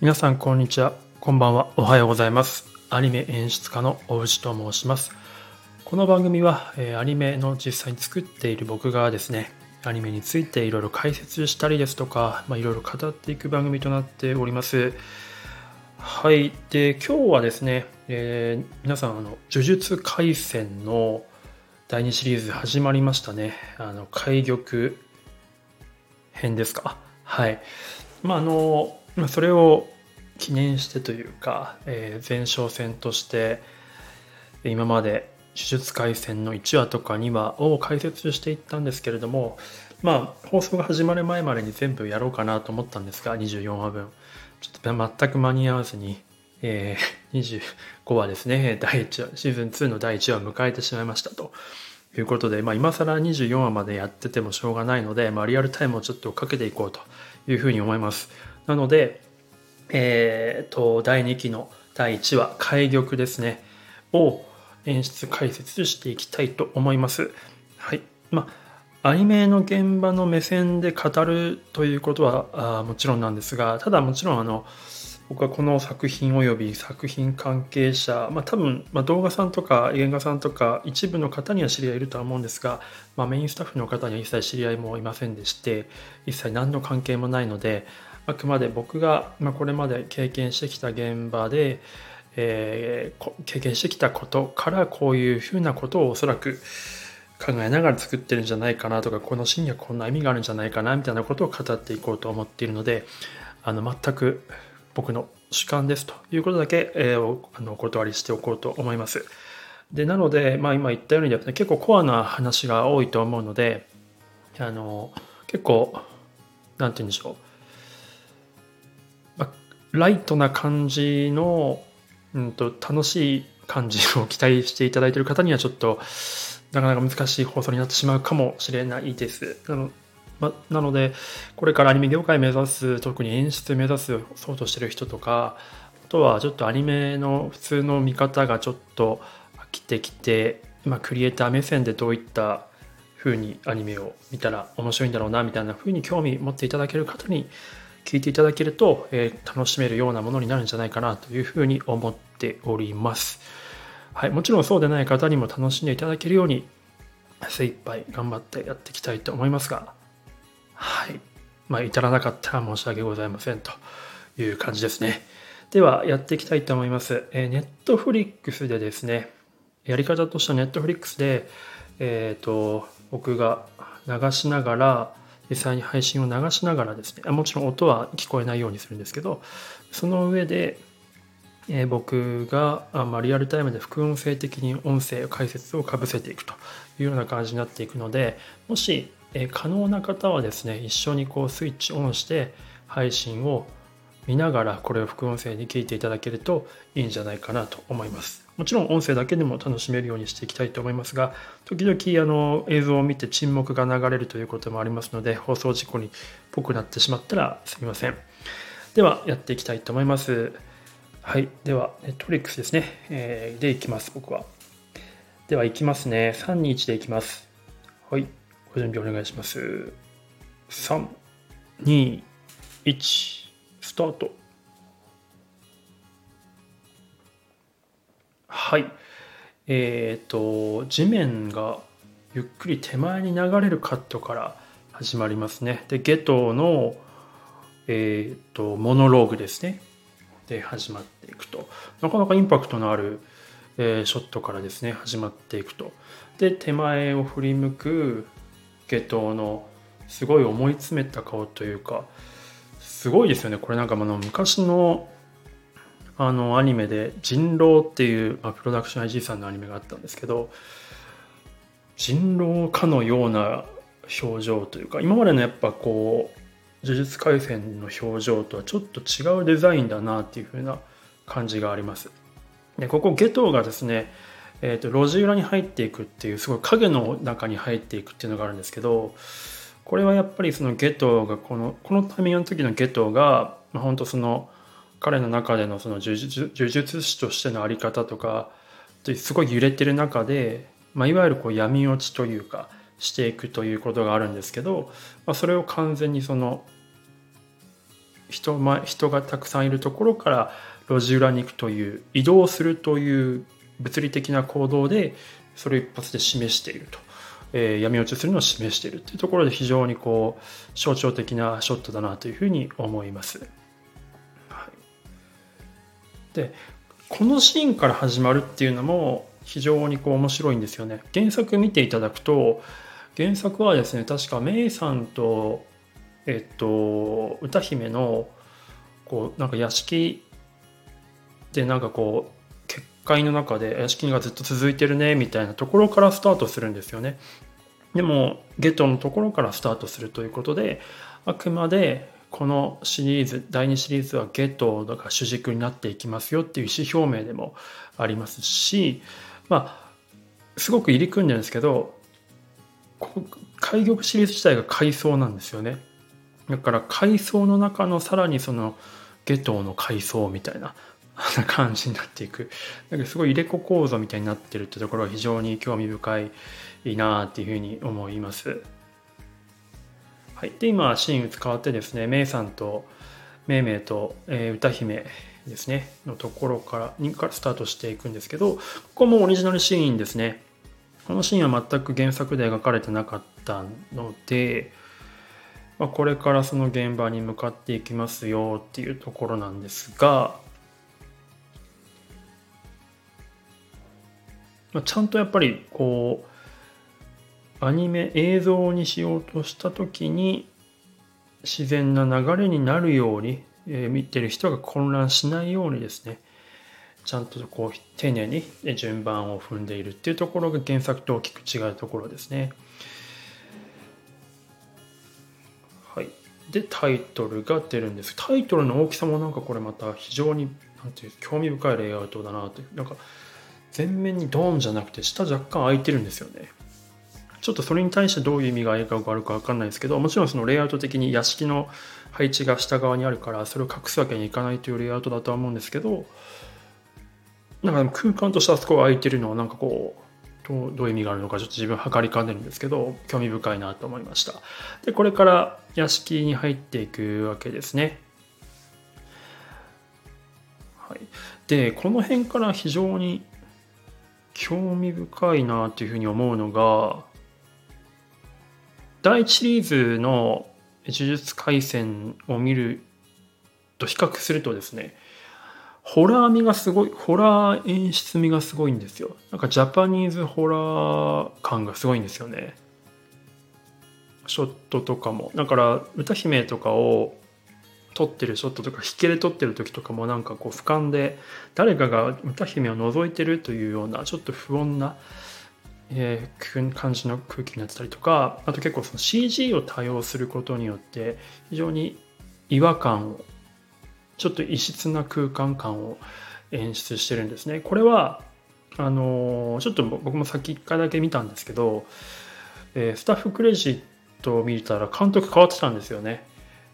皆さんこんにちは。こんばんは。おはようございます。アニメ演出家の大内と申します。この番組は、えー、アニメの実際に作っている僕がですねアニメについていろいろ解説したりですとか、いろいろ語っていく番組となっております。はい。で今日はですね、えー、皆さんあの呪術廻戦の第2シリーズ始まりましたね。あの開玉編ですか。はい。まああのまあ、それを記念してというか、えー、前哨戦として今まで呪術廻戦の1話とか2話を解説していったんですけれどもまあ放送が始まる前までに全部やろうかなと思ったんですが24話分。ちょっと全く間に合わずに、えー、25話ですね。第1話シーズン2の第1話を迎えてしまいましたと。いうことで、まあ、今更24話までやっててもしょうがないので、まあ、リアルタイムをちょっとかけていこうというふうに思います。なので、えーと、第2期の第1話「開玉」ですねを演出解説していきたいと思います。はいま、アニメの現場の目線で語るということはあもちろんなんですがただもちろんあの僕はこの作品および作品関係者、まあ、多分、まあ、動画さんとか映画さんとか一部の方には知り合いいるとは思うんですが、まあ、メインスタッフの方には一切知り合いもいませんでして一切何の関係もないのであくまで僕が、まあ、これまで経験してきた現場で、えー、経験してきたことからこういうふうなことをおそらく考えながら作ってるんじゃないかなとかこのシーンにはこんな意味があるんじゃないかなみたいなことを語っていこうと思っているのであの全く僕の主観ですということだけ、えー、あのお断りしておこうと思います。でなので、まあ、今言ったようにですね結構コアな話が多いと思うのであの結構何て言うんでしょうライトな感じの、うんと、楽しい感じを期待していただいている方にはちょっとなかなか難しい放送になってしまうかもしれないです。なのま、なのでこれからアニメ業界目指す特に演出目指すそうとしている人とかあとはちょっとアニメの普通の見方がちょっと飽きてきて、まあ、クリエイター目線でどういった風にアニメを見たら面白いんだろうなみたいな風に興味持っていただける方に聞いていただけると、えー、楽しめるようなものになるんじゃないかなというふうに思っております。はい、もちろんそうでない方にも楽しんでいただけるように精一杯頑張ってやっていきたいと思いますが、はい。まあ、至らなかったら申し訳ございませんという感じですね。では、やっていきたいと思います。えー、ネットフリックスでですね、やり方としてはネットフリックスで、えっ、ー、と、僕が流しながら、実際に配信を流しながらですねもちろん音は聞こえないようにするんですけどその上で、えー、僕があ、まあ、リアルタイムで副音声的に音声解説をかぶせていくというような感じになっていくのでもし、えー、可能な方はですね一緒にこうスイッチオンして配信を見ながらこれを副音声に聞いていただけるといいんじゃないかなと思います。もちろん音声だけでも楽しめるようにしていきたいと思いますが時々あの映像を見て沈黙が流れるということもありますので放送事故にっぽくなってしまったらすみません。ではやっていきたいと思います。はい。ではネットフリックスですね、えー、でいきます僕は。ではいきますね。321でいきます。はい。ご準備お願いします。321スタート。はい。えっ、ー、と地面がゆっくり手前に流れるカットから始まりますね。でゲトのえっ、ー、とモノローグですね。で始まっていくと。なかなかインパクトのある、えー、ショットからですね。始まっていくと。で手前を振り向くゲトのすごい思い詰めた顔というかすごいですよね。これなんかあの昔のあのアニメで「人狼」っていう、まあ、プロダクション IG さんのアニメがあったんですけど人狼かのような表情というか今までのやっぱこう呪術廻戦の表情とはちょっと違うデザインだなっていう風な感じがあります。でここゲトがですね、えーと、路地裏に入っていくっていうすごい影の中に入っていくっていうのがあるんですけどこれはやっぱりそのゲトがこのこのタイミングの時のゲトが、まあ、本当その彼の中でのその呪術師としての在り方とかすごい揺れてる中で、まあ、いわゆるこう闇落ちというかしていくということがあるんですけど、まあ、それを完全にその人前人がたくさんいるところから路地裏に行くという移動するという物理的な行動でそれを一発で示していると、えー、闇落ちするのを示しているというところで非常にこう象徴的なショットだなというふうに思います。でこのシーンから始まるっていうのも非常にこう面白いんですよね。原作見ていただくと原作はですね確かメイさんとえっと歌姫のこうなんか屋敷でなんかこう結界の中で屋敷がずっと続いてるねみたいなところからスタートするんですよね。でもゲトのところからスタートするということであくまでこのシリーズ第2シリーズはゲトが主軸になっていきますよっていう意思表明でもありますしまあすごく入り組んでるんですけど海玉シリーズ自体が階層なんですよねだから階層の中のさらにそのゲトの階層みたいな感じになっていくなんかすごい入れ子構造みたいになってるってところは非常に興味深いなっていうふうに思います。はい、で今シーン変わってですねメイさんとメイメイと、えー、歌姫ですねのところからにからスタートしていくんですけどここもオリジナルシーンですね。このシーンは全く原作で描かれてなかったので、まあ、これからその現場に向かっていきますよっていうところなんですが、まあ、ちゃんとやっぱりこうアニメ映像にしようとした時に自然な流れになるようにえ見てる人が混乱しないようにですねちゃんとこう丁寧に順番を踏んでいるっていうところが原作と大きく違うところですね。はい、でタイトルが出るんですタイトルの大きさもなんかこれまた非常になんていう興味深いレイアウトだなというなんか前面にドーンじゃなくて下若干空いてるんですよね。ちょっとそれに対してどういう意味があるか分かんないですけどもちろんそのレイアウト的に屋敷の配置が下側にあるからそれを隠すわけにいかないというレイアウトだとは思うんですけどなんか空間としてあそこが空いてるのはなんかこうどどういう意味があるのかちょっと自分測りかねるんですけど興味深いなと思いました。でこれから屋敷に入っていくわけですね。はい、でこの辺から非常に興味深いなというふうに思うのが第1シリーズの呪術廻戦を見ると比較するとですねホラー味がすごいホラー演出味がすごいんですよ。なんかジャパニーズホラー感がすごいんですよね。ショットとかも。だから歌姫とかを撮ってるショットとか引きで撮ってる時とかもなんかこう俯瞰で誰かが歌姫を覗いてるというようなちょっと不穏なえー、感じの空気になってたりとかあと結構その CG を多用することによって非常に違和感をちょっと異質な空間感を演出してるんですね。これはあのー、ちょっと僕も先1回だけ見たんですけど、えー、スタッフクレジットを見たら監督変わってたんですよね。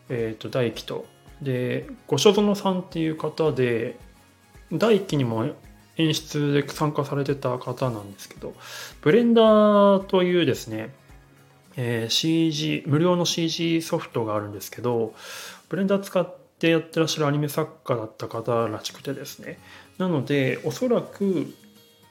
えっ、ー、と大輝と。で五所園さんっていう方で大輝にも演出で参加されてた方なんですけど、ブレンダーというですね、えー、CG、無料の CG ソフトがあるんですけど、ブレンダー使ってやってらっしゃるアニメ作家だった方らしくてですね。なので、おそらく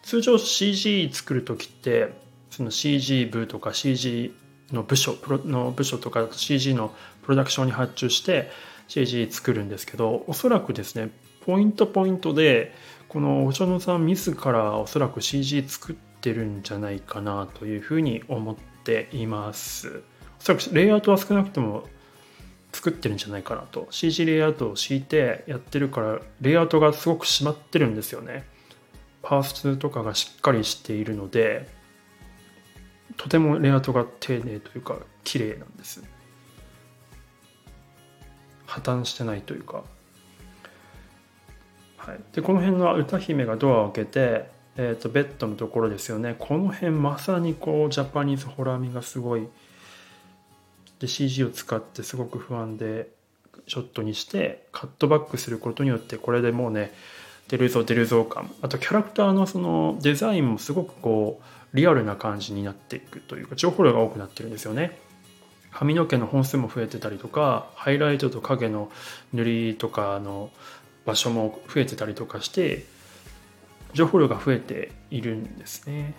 通常 CG 作る時って、その CG 部とか CG の部署の部署とか CG のプロダクションに発注して CG 作るんですけどおそらくですねポイントポイントでこのお茶のさん自らおそらく CG 作ってるんじゃないかなというふうに思っています。おそらくレイアウトは少なくとも作ってるんじゃないかなと。CG レイアウトを敷いてやってるからレイアウトがすごく締まってるんですよね。パースとかがしっかりしているのでとてもレイアウトが丁寧というか綺麗なんです。破綻してないというか。はい、でこの辺の歌姫がドアを開けて、えーと、ベッドのところですよね。この辺まさにこうジャパニーズホラー味がすごいで CG を使ってすごく不安でショットにしてカットバックすることによってこれでもうね出るぞ出るぞ感。あとキャラクターのそのデザインもすごくこうリアルな感じになっていくというか情報量が多くなってるんですよね。髪の毛の本数も増えてたりとかハイライトと影の塗りとかの場所も増えてたりとかして情報量が増えているんですね。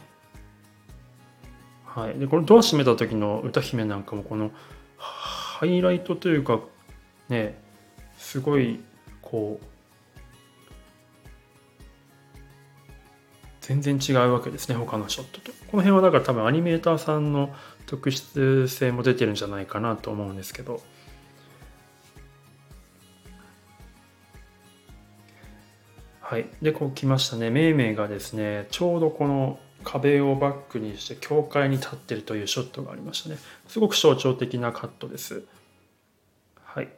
はい、でこのドア閉めた時の歌姫なんかもこのハイライトというかねすごいこう全然違うわけですね他のショットと。この辺はだから多分アニメーターさんの特質性も出てるんじゃないかなと思うんですけど。はい。でこう来ましたね。めいめいがですねちょうどこの壁をバックにして境界に立ってるというショットがありましたね。すごく象徴的なカットです。はい。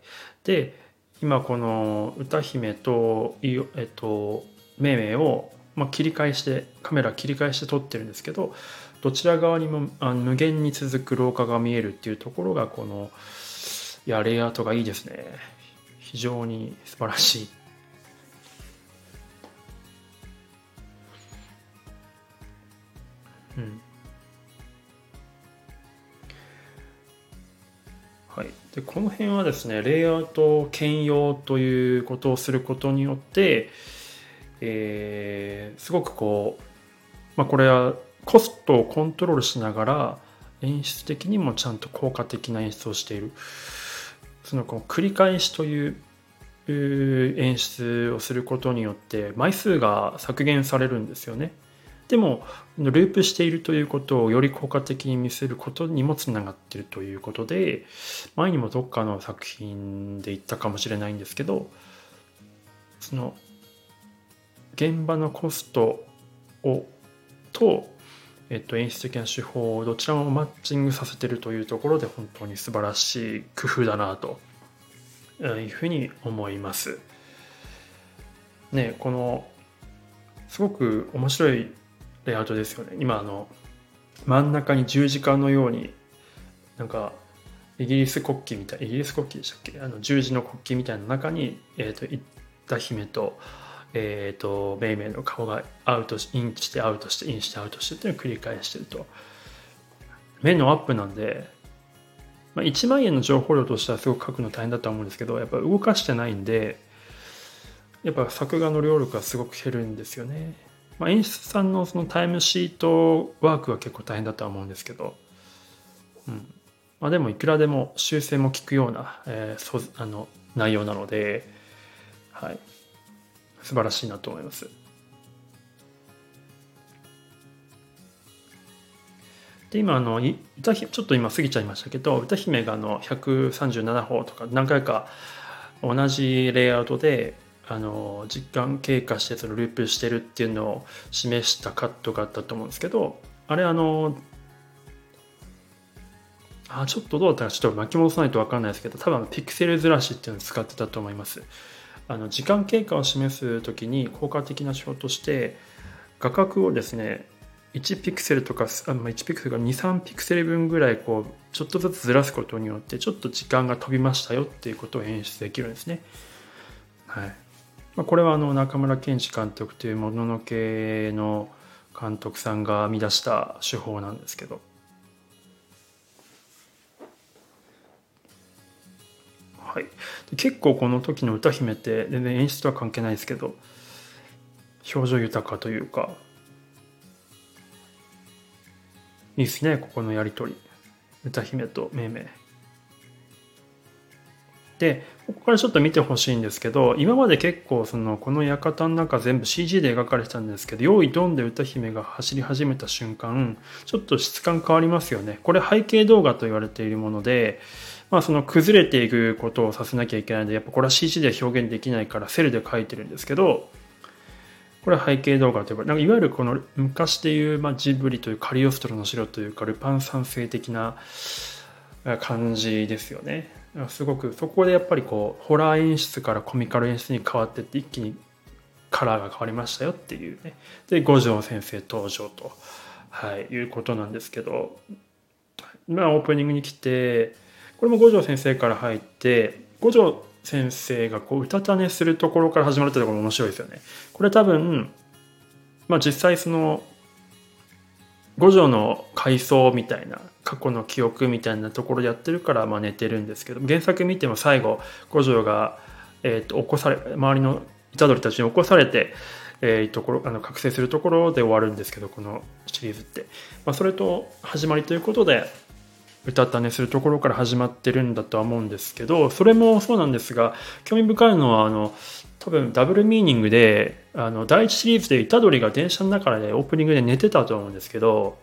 で今この歌姫とえっとめいめいをまあ、切り返してカメラ切り返して撮ってるんですけどどちら側にもあ無限に続く廊下が見えるっていうところがこのいやレイアウトがいいですね。非常に素晴らしい。はい、でこの辺はですねレイアウト兼用ということをすることによってえー、すごくこう、まあ、これはコストをコントロールしながら演出的にもちゃんと効果的な演出をしている。そのこの繰り返しという演出をすることによって枚数が削減されるんですよね。でもループしているということをより効果的に見せることにもつながっているということで前にもどっかの作品で言ったかもしれないんですけどその現場のコストをと、えっと、演出的な手法をどちらもマッチングさせてるというところで本当に素晴らしい工夫だなというふうに思います。ねこのすごく面白いレイアウトですよね。今あの真ん中に十字架のようになんかイギリス国旗みたいイギリス国旗でしたっけ？あの十字の国旗みたいな中に、えーと、と行った姫とえーと、メイメイの顔がアウトインしてアウトしてインしてアウトしてっていうのを繰り返してると。目のアップなんで、まあ、1万円の情報量としてはすごく書くの大変だと思うんですけどやっぱ動かしてないんでやっぱ作画の量力がすごく減るんですよね、まあ、演出さんのそのタイムシートワークは結構大変だとは思うんですけど、うんまあ、でもいくらでも修正も効くような、えー、そあの内容なので、はい、素晴らしいなと思います。で今あの歌ちょっと今過ぎちゃいましたけど歌姫があの137歩とか何回か同じレイアウトであの時間経過してそのループしてるっていうのを示したカットがあったと思うんですけどあれあのあちょっとどうだったかちょっと巻き戻さないと分かんないですけど多分ピクセルずらしっていうのを使ってたと思います。あの時間経過を示す時に効果的な手法として画角をですね1ピクセルとかあ1ピクセルが23ピクセル分ぐらいこうちょっとずつずらすことによってちょっと時間が飛びましたよっていうことを演出できるんですね。はいまあ、これはあの中村健二監督というもののけの監督さんが編み出した手法なんですけど。はい、結構この時の歌姫って全然演出とは関係ないですけど表情豊かというか。いいですねここのやり取り。歌姫とめいめいでここからちょっと見てほしいんですけど今まで結構そのこの館の中全部 CG で描かれてたんですけど用意ドンで歌姫が走り始めた瞬間ちょっと質感変わりますよね。これ背景動画と言われているものでまあ、その崩れていくことをさせなきゃいけないのでやっぱこれは CG では表現できないからセルで書いてるんですけどこれは背景動画というかなんかいわゆるこの昔でいう、まあ、ジブリというカリオストロの城というかルパン三世的な感じですよね。すごくそこでやっぱりこうホラー演出からコミカル演出に変わってって一気にカラーが変わりましたよっていうねで五条先生登場と、はい、いうことなんですけどまあオープニングに来てこれも五条先生から入って五条先生がこううたた寝するところから始まるってところも面白いですよね。これ多分、まあ、実際その五条の回想みたいな過去の記憶みたいなところでやってるからまあ寝てるんですけど原作見ても最後五条が、えーと、起こされ周りの虎杖たちに起こされて、えー、ところあの覚醒するところで終わるんですけどこのシリーズって、まあ、それと始まりということで歌ったねするところから始まってるんだとは思うんですけどそれもそうなんですが興味深いのはあの多分ダブルミーニングであの第一シリーズで虎杖が電車の中でオープニングで寝てたと思うんですけど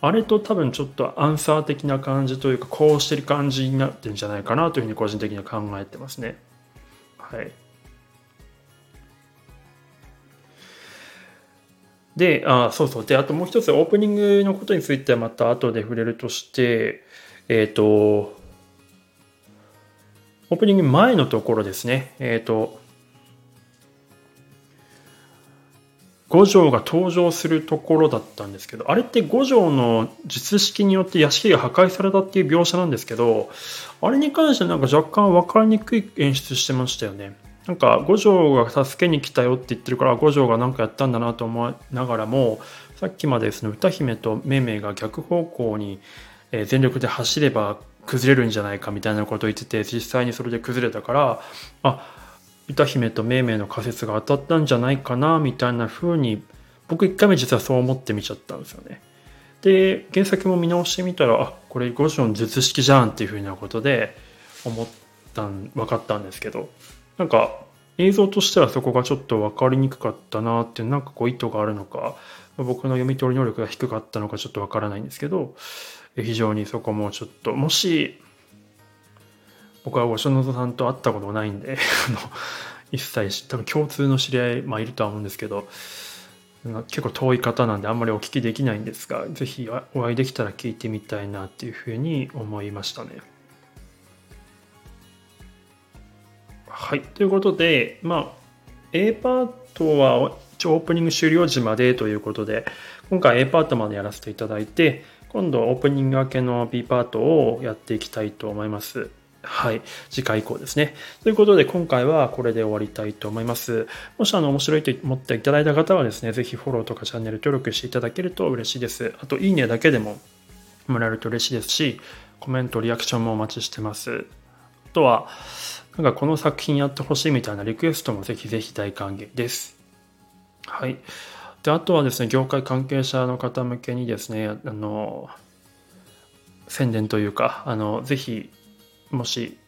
あれと多分ちょっとアンサー的な感じというかこうしてる感じになってるんじゃないかなというふうに個人的には考えてますね。はい。で、あそうそう。で、あともう一つオープニングのことについてはまた後で触れるとして、えっ、ー、と、オープニング前のところですね。えっ、ー、と、五条が登場するところだったんですけど、あれって五条の術式によって屋敷が破壊されたっていう描写なんですけど、あれに関してなんか若干分かりにくい演出してましたよね。なんか五条が助けに来たよって言ってるから五条が何かやったんだなと思いながらも、さっきまでその歌姫とめめが逆方向に全力で走れば崩れるんじゃないかみたいなことを言ってて、実際にそれで崩れたから、あ、歌姫と命名の仮説が当たったんじゃないかなみたいな風に僕1回目実はそう思ってみちゃったんですよね。で原作も見直してみたらあこれ五条の術式じゃんっていう風なことで思ったん分かったんですけどなんか映像としてはそこがちょっと分かりにくかったなってなんかこう意図があるのか僕の読み取り能力が低かったのかちょっと分からないんですけど非常にそこもちょっともし僕は五ノさんと会ったことないんで 一切多分共通の知り合い、まあ、いるとは思うんですけど結構遠い方なんであんまりお聞きできないんですが是非お会いできたら聞いてみたいなっていうふうに思いましたね。はいということでまあ A パートは一応オープニング終了時までということで今回 A パートまでやらせていただいて今度オープニング明けの B パートをやっていきたいと思います。はい。次回以降ですね。ということで、今回はこれで終わりたいと思います。もしあの面白いと思っていただいた方はですね、ぜひフォローとかチャンネル登録していただけると嬉しいです。あと、いいねだけでももらえると嬉しいですし、コメント、リアクションもお待ちしてます。あとは、なんかこの作品やってほしいみたいなリクエストもぜひぜひ大歓迎です。はい。で、あとはですね、業界関係者の方向けにですね、あの、宣伝というか、あの、ぜひもし、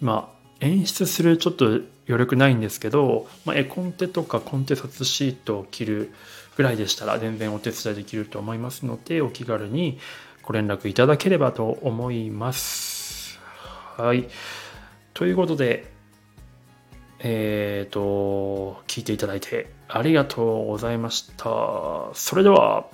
まあ、演出するちょっと余力ないんですけど、まあ、絵コンテとかコンテ札シートを切るぐらいでしたら全然お手伝いできると思いますのでお気軽にご連絡いただければと思います。はい。ということで、えっ、ー、と、聞いていただいてありがとうございました。それでは。